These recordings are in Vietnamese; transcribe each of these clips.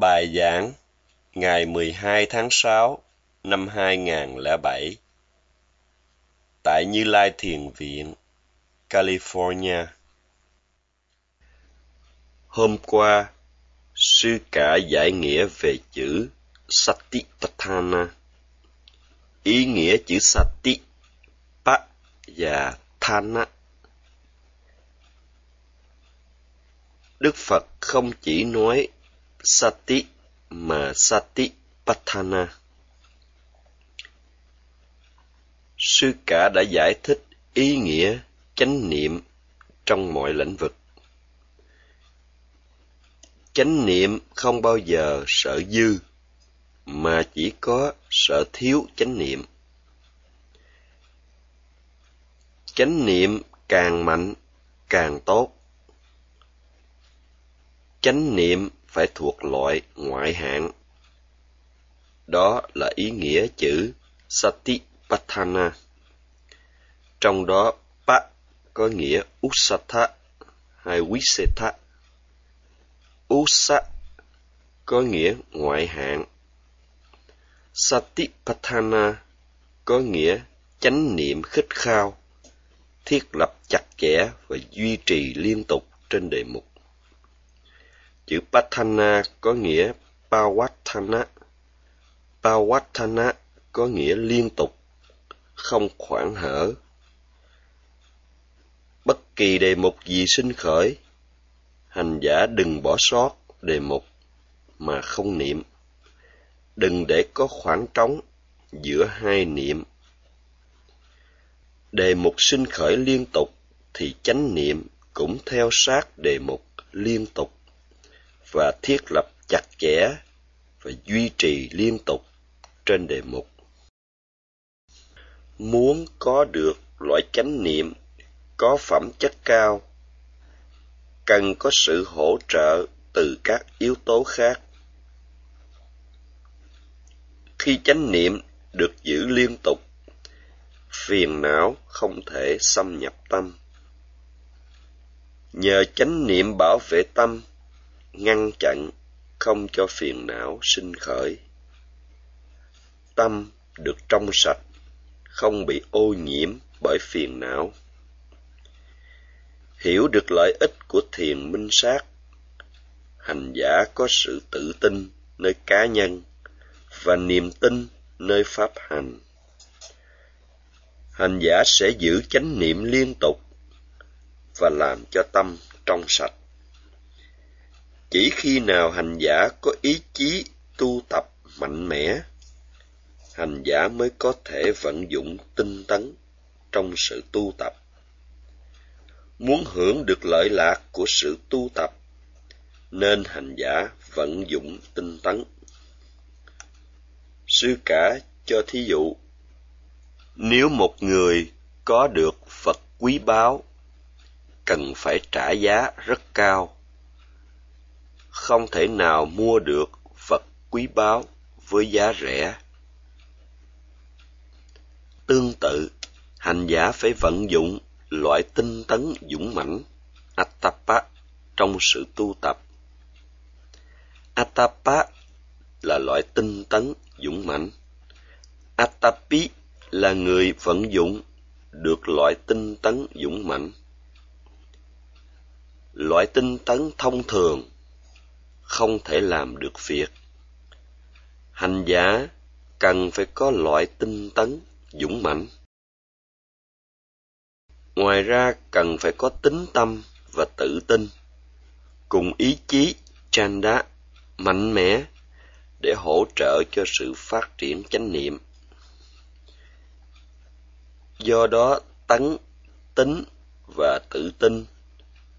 Bài giảng ngày 12 tháng 6 năm 2007 tại Như Lai Thiền Viện, California. Hôm qua, sư cả giải nghĩa về chữ Satipatthana. Ý nghĩa chữ Sati, Pa và Thana. Đức Phật không chỉ nói Sati mà Sati Patthana. Sư cả đã giải thích ý nghĩa chánh niệm trong mọi lĩnh vực. Chánh niệm không bao giờ sợ dư, mà chỉ có sợ thiếu chánh niệm. Chánh niệm càng mạnh càng tốt. Chánh niệm phải thuộc loại ngoại hạng. Đó là ý nghĩa chữ Satipatthana. Trong đó Pa có nghĩa Usatha hay Wisetha. Usa có nghĩa ngoại hạng. Satipatthana có nghĩa chánh niệm khích khao, thiết lập chặt chẽ và duy trì liên tục trên đề mục. Chữ Patthana có nghĩa Pavattana. Pavattana có nghĩa liên tục, không khoảng hở. Bất kỳ đề mục gì sinh khởi, hành giả đừng bỏ sót đề mục mà không niệm. Đừng để có khoảng trống giữa hai niệm. Đề mục sinh khởi liên tục thì chánh niệm cũng theo sát đề mục liên tục và thiết lập chặt chẽ và duy trì liên tục trên đề mục. Muốn có được loại chánh niệm có phẩm chất cao, cần có sự hỗ trợ từ các yếu tố khác. Khi chánh niệm được giữ liên tục, phiền não không thể xâm nhập tâm. Nhờ chánh niệm bảo vệ tâm ngăn chặn không cho phiền não sinh khởi. Tâm được trong sạch, không bị ô nhiễm bởi phiền não. Hiểu được lợi ích của thiền minh sát, hành giả có sự tự tin nơi cá nhân và niềm tin nơi pháp hành. Hành giả sẽ giữ chánh niệm liên tục và làm cho tâm trong sạch chỉ khi nào hành giả có ý chí tu tập mạnh mẽ, hành giả mới có thể vận dụng tinh tấn trong sự tu tập. Muốn hưởng được lợi lạc của sự tu tập, nên hành giả vận dụng tinh tấn. Sư cả cho thí dụ, nếu một người có được vật quý báu, cần phải trả giá rất cao không thể nào mua được vật quý báu với giá rẻ. Tương tự, hành giả phải vận dụng loại tinh tấn dũng mãnh Atapa trong sự tu tập. Atapa là loại tinh tấn dũng mãnh. Atapi là người vận dụng được loại tinh tấn dũng mãnh. Loại tinh tấn thông thường không thể làm được việc. Hành giả cần phải có loại tinh tấn, dũng mãnh. Ngoài ra cần phải có tính tâm và tự tin, cùng ý chí chanda mạnh mẽ để hỗ trợ cho sự phát triển chánh niệm. Do đó, tấn, tính và tự tin,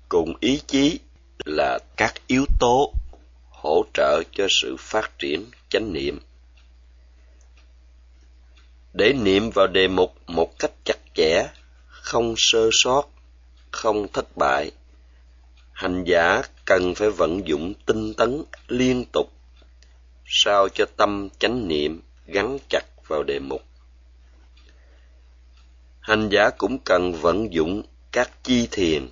cùng ý chí là các yếu tố hỗ trợ cho sự phát triển chánh niệm. Để niệm vào đề mục một cách chặt chẽ, không sơ sót, không thất bại, hành giả cần phải vận dụng tinh tấn liên tục sao cho tâm chánh niệm gắn chặt vào đề mục. Hành giả cũng cần vận dụng các chi thiền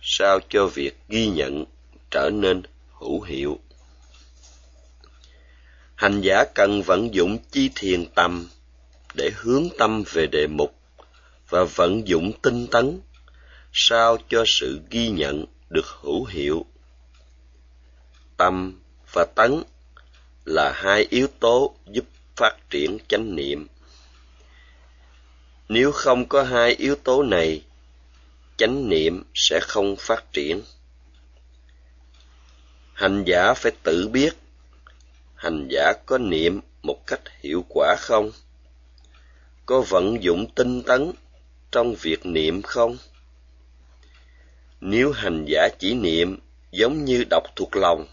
sao cho việc ghi nhận trở nên hữu hiệu. Hành giả cần vận dụng chi thiền tâm để hướng tâm về đề mục và vận dụng tinh tấn sao cho sự ghi nhận được hữu hiệu. Tâm và tấn là hai yếu tố giúp phát triển chánh niệm. Nếu không có hai yếu tố này, chánh niệm sẽ không phát triển hành giả phải tự biết, hành giả có niệm một cách hiệu quả không? Có vận dụng tinh tấn trong việc niệm không? Nếu hành giả chỉ niệm giống như đọc thuộc lòng,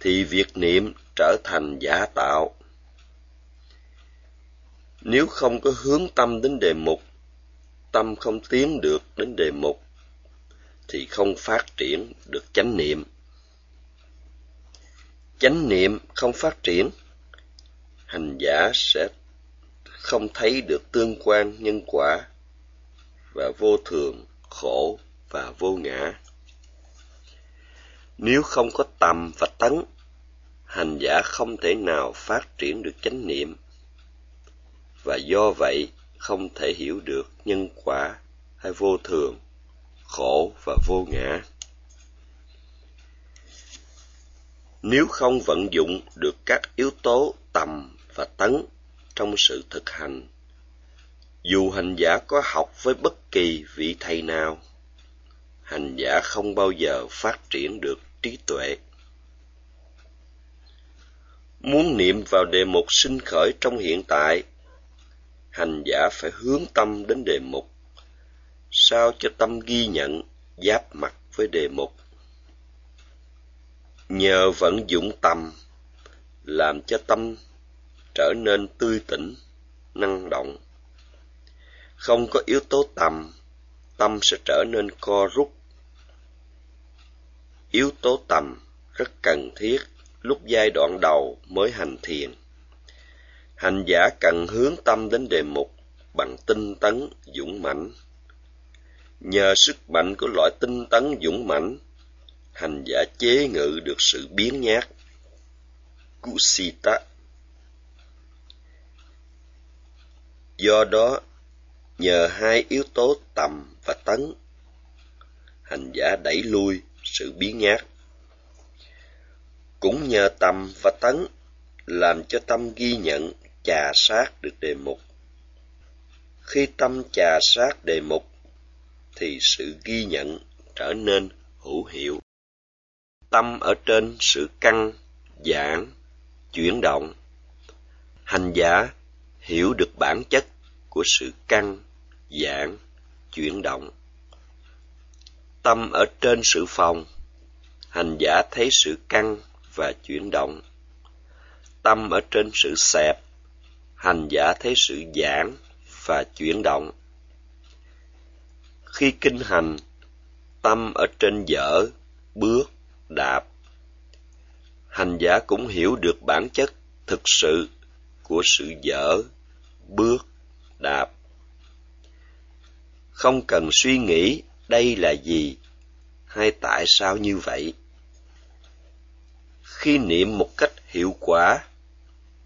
thì việc niệm trở thành giả tạo. Nếu không có hướng tâm đến đề mục, tâm không tiến được đến đề mục, thì không phát triển được chánh niệm chánh niệm không phát triển, hành giả sẽ không thấy được tương quan nhân quả và vô thường, khổ và vô ngã. Nếu không có tầm và tấn, hành giả không thể nào phát triển được chánh niệm, và do vậy không thể hiểu được nhân quả hay vô thường, khổ và vô ngã. Nếu không vận dụng được các yếu tố tầm và tấn trong sự thực hành, dù hành giả có học với bất kỳ vị thầy nào, hành giả không bao giờ phát triển được trí tuệ. Muốn niệm vào đề mục sinh khởi trong hiện tại, hành giả phải hướng tâm đến đề mục, sao cho tâm ghi nhận giáp mặt với đề mục nhờ vận dụng tầm, làm cho tâm trở nên tươi tỉnh, năng động. Không có yếu tố tầm, tâm sẽ trở nên co rút. Yếu tố tầm rất cần thiết lúc giai đoạn đầu mới hành thiền. Hành giả cần hướng tâm đến đề mục bằng tinh tấn dũng mãnh. Nhờ sức mạnh của loại tinh tấn dũng mãnh hành giả chế ngự được sự biến nhát. Kusita. Do đó, nhờ hai yếu tố tầm và tấn, hành giả đẩy lui sự biến nhát. Cũng nhờ tầm và tấn làm cho tâm ghi nhận chà sát được đề mục. Khi tâm chà sát đề mục, thì sự ghi nhận trở nên hữu hiệu tâm ở trên sự căng, giãn, chuyển động. Hành giả hiểu được bản chất của sự căng, giãn, chuyển động. Tâm ở trên sự phòng, hành giả thấy sự căng và chuyển động. Tâm ở trên sự xẹp, hành giả thấy sự giãn và chuyển động. Khi kinh hành, tâm ở trên dở, bước đạp. Hành giả cũng hiểu được bản chất thực sự của sự dở, bước, đạp. Không cần suy nghĩ đây là gì hay tại sao như vậy. Khi niệm một cách hiệu quả,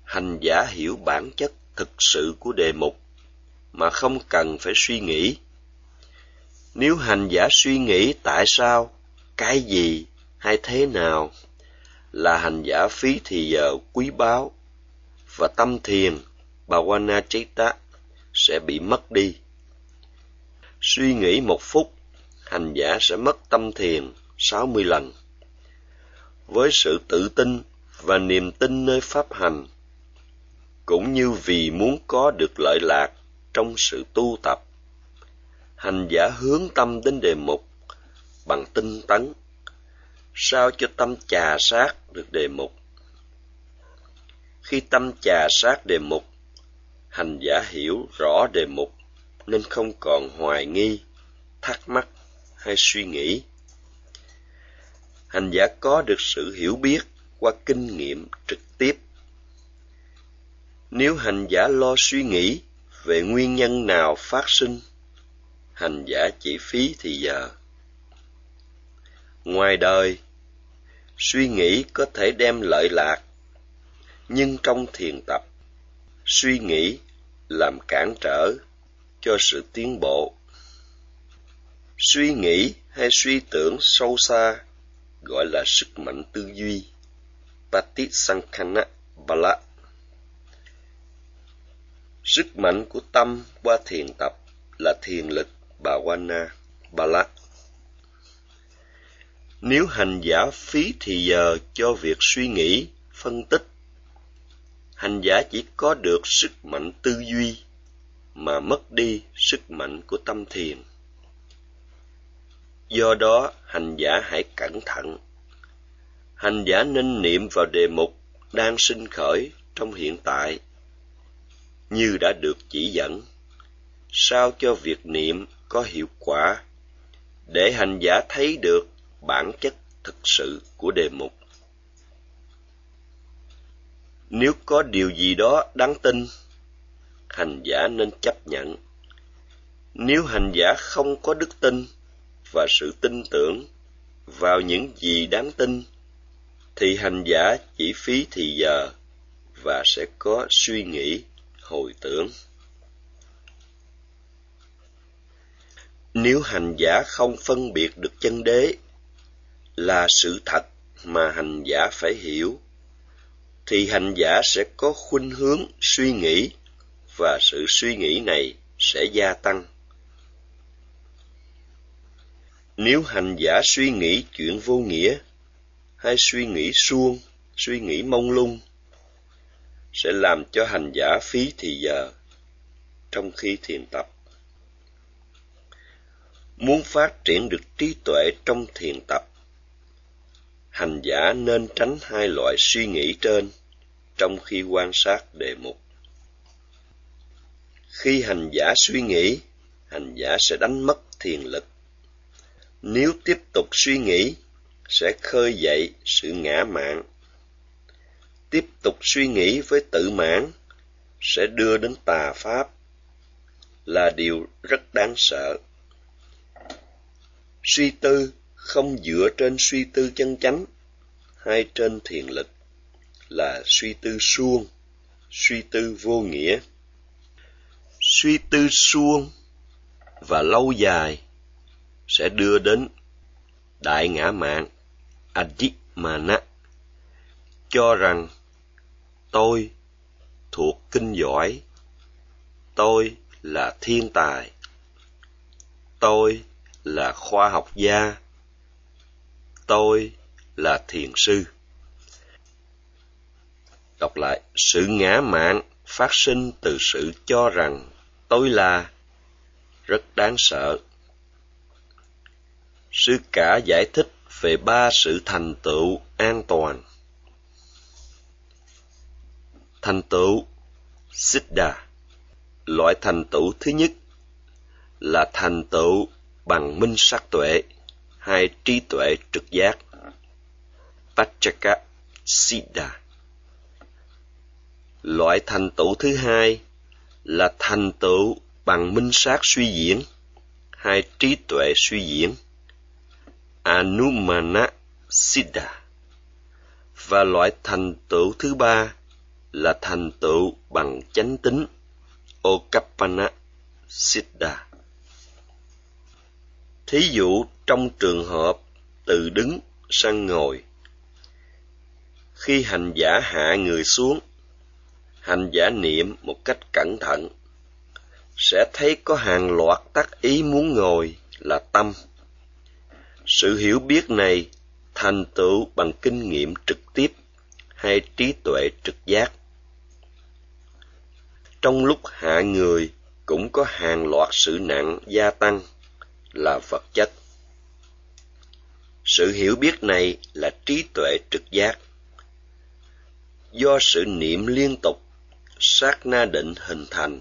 hành giả hiểu bản chất thực sự của đề mục mà không cần phải suy nghĩ. Nếu hành giả suy nghĩ tại sao, cái gì hay thế nào là hành giả phí thì giờ quý báu và tâm thiền Bhavanachita sẽ bị mất đi. Suy nghĩ một phút, hành giả sẽ mất tâm thiền sáu mươi lần. Với sự tự tin và niềm tin nơi pháp hành, cũng như vì muốn có được lợi lạc trong sự tu tập, hành giả hướng tâm đến đề mục bằng tinh tấn sao cho tâm trà sát được đề mục? Khi tâm trà sát đề mục, hành giả hiểu rõ đề mục nên không còn hoài nghi, thắc mắc hay suy nghĩ. Hành giả có được sự hiểu biết qua kinh nghiệm trực tiếp. Nếu hành giả lo suy nghĩ về nguyên nhân nào phát sinh, hành giả chỉ phí thì giờ ngoài đời. Suy nghĩ có thể đem lợi lạc, nhưng trong thiền tập, suy nghĩ làm cản trở cho sự tiến bộ. Suy nghĩ hay suy tưởng sâu xa gọi là sức mạnh tư duy. Patisankhana bala. Sức mạnh của tâm qua thiền tập là thiền lực bhavana bala nếu hành giả phí thì giờ cho việc suy nghĩ, phân tích. Hành giả chỉ có được sức mạnh tư duy, mà mất đi sức mạnh của tâm thiền. Do đó, hành giả hãy cẩn thận. Hành giả nên niệm vào đề mục đang sinh khởi trong hiện tại, như đã được chỉ dẫn. Sao cho việc niệm có hiệu quả? Để hành giả thấy được bản chất thực sự của đề mục. Nếu có điều gì đó đáng tin, hành giả nên chấp nhận. Nếu hành giả không có đức tin và sự tin tưởng vào những gì đáng tin, thì hành giả chỉ phí thì giờ và sẽ có suy nghĩ, hồi tưởng. Nếu hành giả không phân biệt được chân đế là sự thật mà hành giả phải hiểu, thì hành giả sẽ có khuynh hướng suy nghĩ và sự suy nghĩ này sẽ gia tăng. Nếu hành giả suy nghĩ chuyện vô nghĩa hay suy nghĩ suông, suy nghĩ mông lung, sẽ làm cho hành giả phí thì giờ trong khi thiền tập. Muốn phát triển được trí tuệ trong thiền tập hành giả nên tránh hai loại suy nghĩ trên trong khi quan sát đề mục. Khi hành giả suy nghĩ, hành giả sẽ đánh mất thiền lực. Nếu tiếp tục suy nghĩ, sẽ khơi dậy sự ngã mạn. Tiếp tục suy nghĩ với tự mãn, sẽ đưa đến tà pháp, là điều rất đáng sợ. Suy tư không dựa trên suy tư chân chánh, hay trên thiền lực, là suy tư suông, suy tư vô nghĩa. Suy tư suông và lâu dài sẽ đưa đến đại ngã mạng adhimana cho rằng tôi thuộc kinh giỏi, tôi là thiên tài, tôi là khoa học gia tôi là thiền sư. Đọc lại, sự ngã mạn phát sinh từ sự cho rằng tôi là rất đáng sợ. Sư cả giải thích về ba sự thành tựu an toàn. Thành tựu siddha, loại thành tựu thứ nhất là thành tựu bằng minh sắc tuệ hay trí tuệ trực giác Pachaka Siddha. Loại thành tựu thứ hai là thành tựu bằng minh sát suy diễn hay trí tuệ suy diễn Anumana Siddha. Và loại thành tựu thứ ba là thành tựu bằng chánh tính, Okappana Siddha. Thí dụ trong trường hợp từ đứng sang ngồi. Khi hành giả hạ người xuống, hành giả niệm một cách cẩn thận, sẽ thấy có hàng loạt tác ý muốn ngồi là tâm. Sự hiểu biết này thành tựu bằng kinh nghiệm trực tiếp hay trí tuệ trực giác. Trong lúc hạ người cũng có hàng loạt sự nặng gia tăng là vật chất sự hiểu biết này là trí tuệ trực giác. Do sự niệm liên tục, sát na định hình thành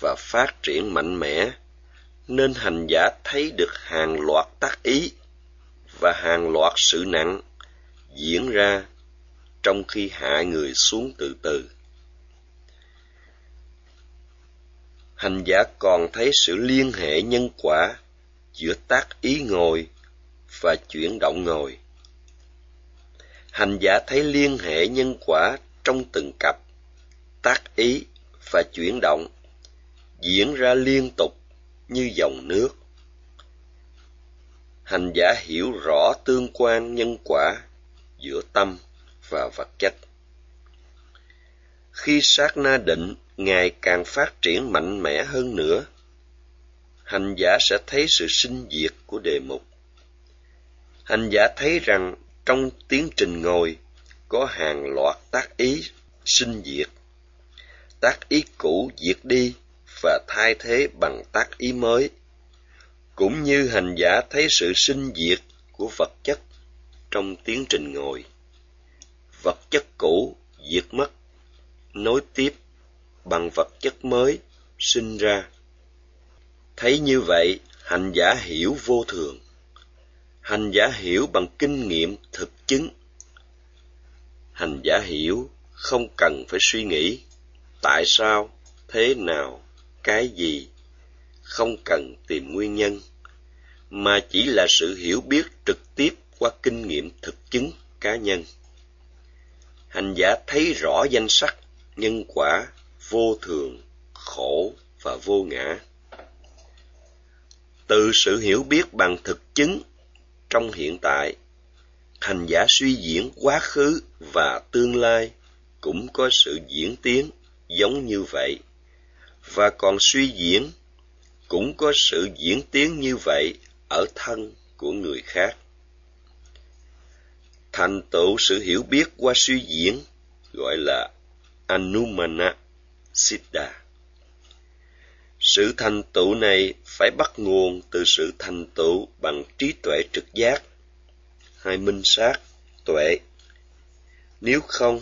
và phát triển mạnh mẽ, nên hành giả thấy được hàng loạt tác ý và hàng loạt sự nặng diễn ra trong khi hạ người xuống từ từ. Hành giả còn thấy sự liên hệ nhân quả giữa tác ý ngồi và chuyển động ngồi. Hành giả thấy liên hệ nhân quả trong từng cặp, tác ý và chuyển động, diễn ra liên tục như dòng nước. Hành giả hiểu rõ tương quan nhân quả giữa tâm và vật chất. Khi sát na định ngày càng phát triển mạnh mẽ hơn nữa. Hành giả sẽ thấy sự sinh diệt của đề mục hành giả thấy rằng trong tiến trình ngồi có hàng loạt tác ý sinh diệt. Tác ý cũ diệt đi và thay thế bằng tác ý mới. Cũng như hành giả thấy sự sinh diệt của vật chất trong tiến trình ngồi. Vật chất cũ diệt mất, nối tiếp bằng vật chất mới sinh ra. Thấy như vậy, hành giả hiểu vô thường hành giả hiểu bằng kinh nghiệm thực chứng. Hành giả hiểu không cần phải suy nghĩ tại sao, thế nào, cái gì, không cần tìm nguyên nhân, mà chỉ là sự hiểu biết trực tiếp qua kinh nghiệm thực chứng cá nhân. Hành giả thấy rõ danh sắc, nhân quả, vô thường, khổ và vô ngã. Từ sự hiểu biết bằng thực chứng trong hiện tại. Hành giả suy diễn quá khứ và tương lai cũng có sự diễn tiến giống như vậy. Và còn suy diễn cũng có sự diễn tiến như vậy ở thân của người khác. Thành tựu sự hiểu biết qua suy diễn, gọi là anumana siddha sự thành tựu này phải bắt nguồn từ sự thành tựu bằng trí tuệ trực giác. Hay minh sát, tuệ. Nếu không,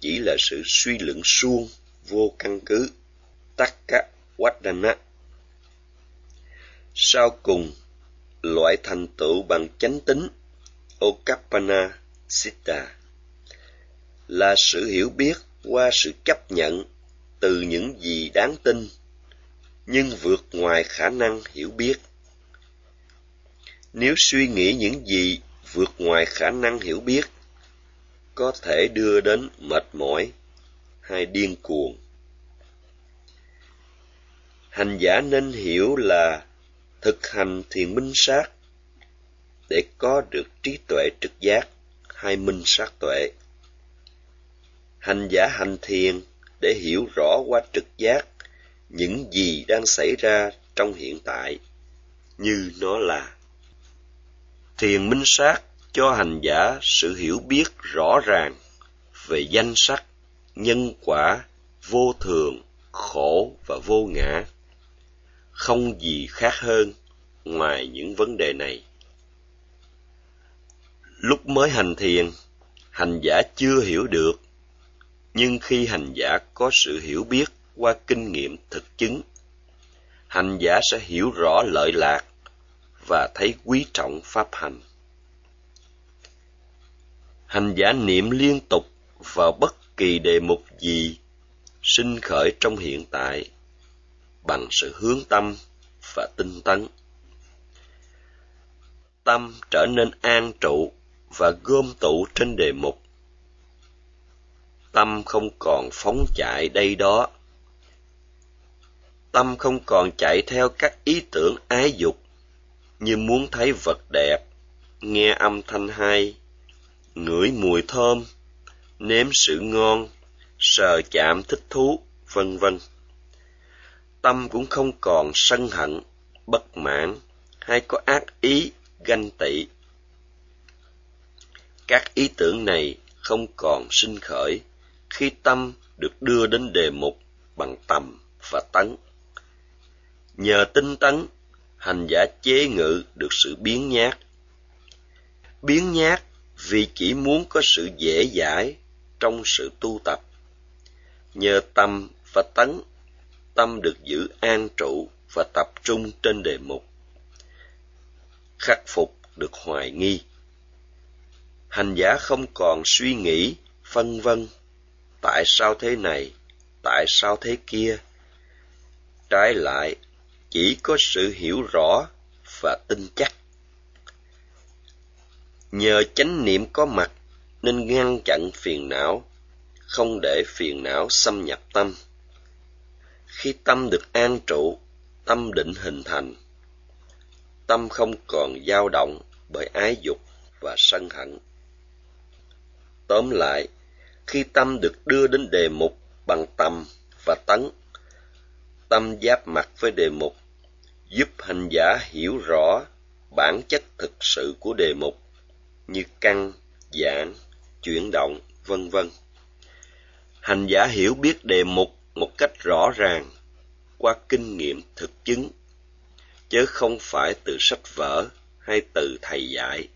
chỉ là sự suy luận suông, vô căn cứ. Takka wadana sau cùng, loại thành tựu bằng chánh tính okapana siddha là sự hiểu biết qua sự chấp nhận từ những gì đáng tin nhưng vượt ngoài khả năng hiểu biết. Nếu suy nghĩ những gì vượt ngoài khả năng hiểu biết, có thể đưa đến mệt mỏi hay điên cuồng. Hành giả nên hiểu là thực hành thiền minh sát để có được trí tuệ trực giác hay minh sát tuệ. Hành giả hành thiền để hiểu rõ qua trực giác những gì đang xảy ra trong hiện tại như nó là. Thiền minh sát cho hành giả sự hiểu biết rõ ràng về danh sắc, nhân quả, vô thường, khổ và vô ngã. Không gì khác hơn ngoài những vấn đề này. Lúc mới hành thiền, hành giả chưa hiểu được, nhưng khi hành giả có sự hiểu biết qua kinh nghiệm thực chứng. Hành giả sẽ hiểu rõ lợi lạc và thấy quý trọng pháp hành. Hành giả niệm liên tục vào bất kỳ đề mục gì sinh khởi trong hiện tại bằng sự hướng tâm và tinh tấn. Tâm trở nên an trụ và gom tụ trên đề mục. Tâm không còn phóng chạy đây đó tâm không còn chạy theo các ý tưởng ái dục, như muốn thấy vật đẹp, nghe âm thanh hay, ngửi mùi thơm, nếm sự ngon, sờ chạm thích thú, vân vân. Tâm cũng không còn sân hận, bất mãn, hay có ác ý, ganh tị. Các ý tưởng này không còn sinh khởi khi tâm được đưa đến đề mục bằng tầm và tấn nhờ tinh tấn, hành giả chế ngự được sự biến nhát. Biến nhát vì chỉ muốn có sự dễ dãi trong sự tu tập. Nhờ tâm và tấn tâm được giữ an trụ và tập trung trên đề mục. Khắc phục được hoài nghi. Hành giả không còn suy nghĩ, phân vân. Tại sao thế này? Tại sao thế kia? Trái lại chỉ có sự hiểu rõ và tin chắc nhờ chánh niệm có mặt nên ngăn chặn phiền não không để phiền não xâm nhập tâm. Khi tâm được an trụ, tâm định hình thành. Tâm không còn dao động bởi ái dục và sân hận. Tóm lại, khi tâm được đưa đến đề mục bằng tầm và tấn, tâm giáp mặt với đề mục, giúp hành giả hiểu rõ bản chất thực sự của đề mục như căn, giảng, chuyển động, vân vân. Hành giả hiểu biết đề mục một cách rõ ràng qua kinh nghiệm thực chứng, chứ không phải từ sách vở hay từ thầy dạy.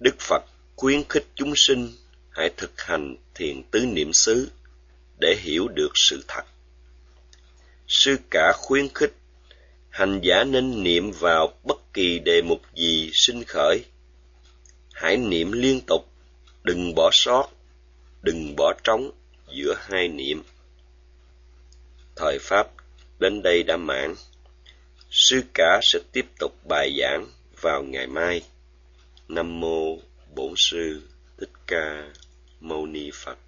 Đức Phật khuyến khích chúng sinh hãy thực hành thiền tứ niệm xứ để hiểu được sự thật. Sư cả khuyến khích hành giả nên niệm vào bất kỳ đề mục gì sinh khởi. Hãy niệm liên tục, đừng bỏ sót, đừng bỏ trống giữa hai niệm. Thời Pháp đến đây đã mãn. Sư cả sẽ tiếp tục bài giảng vào ngày mai. Nam mô Bổn sư Thích Ca Mâu Ni Phật.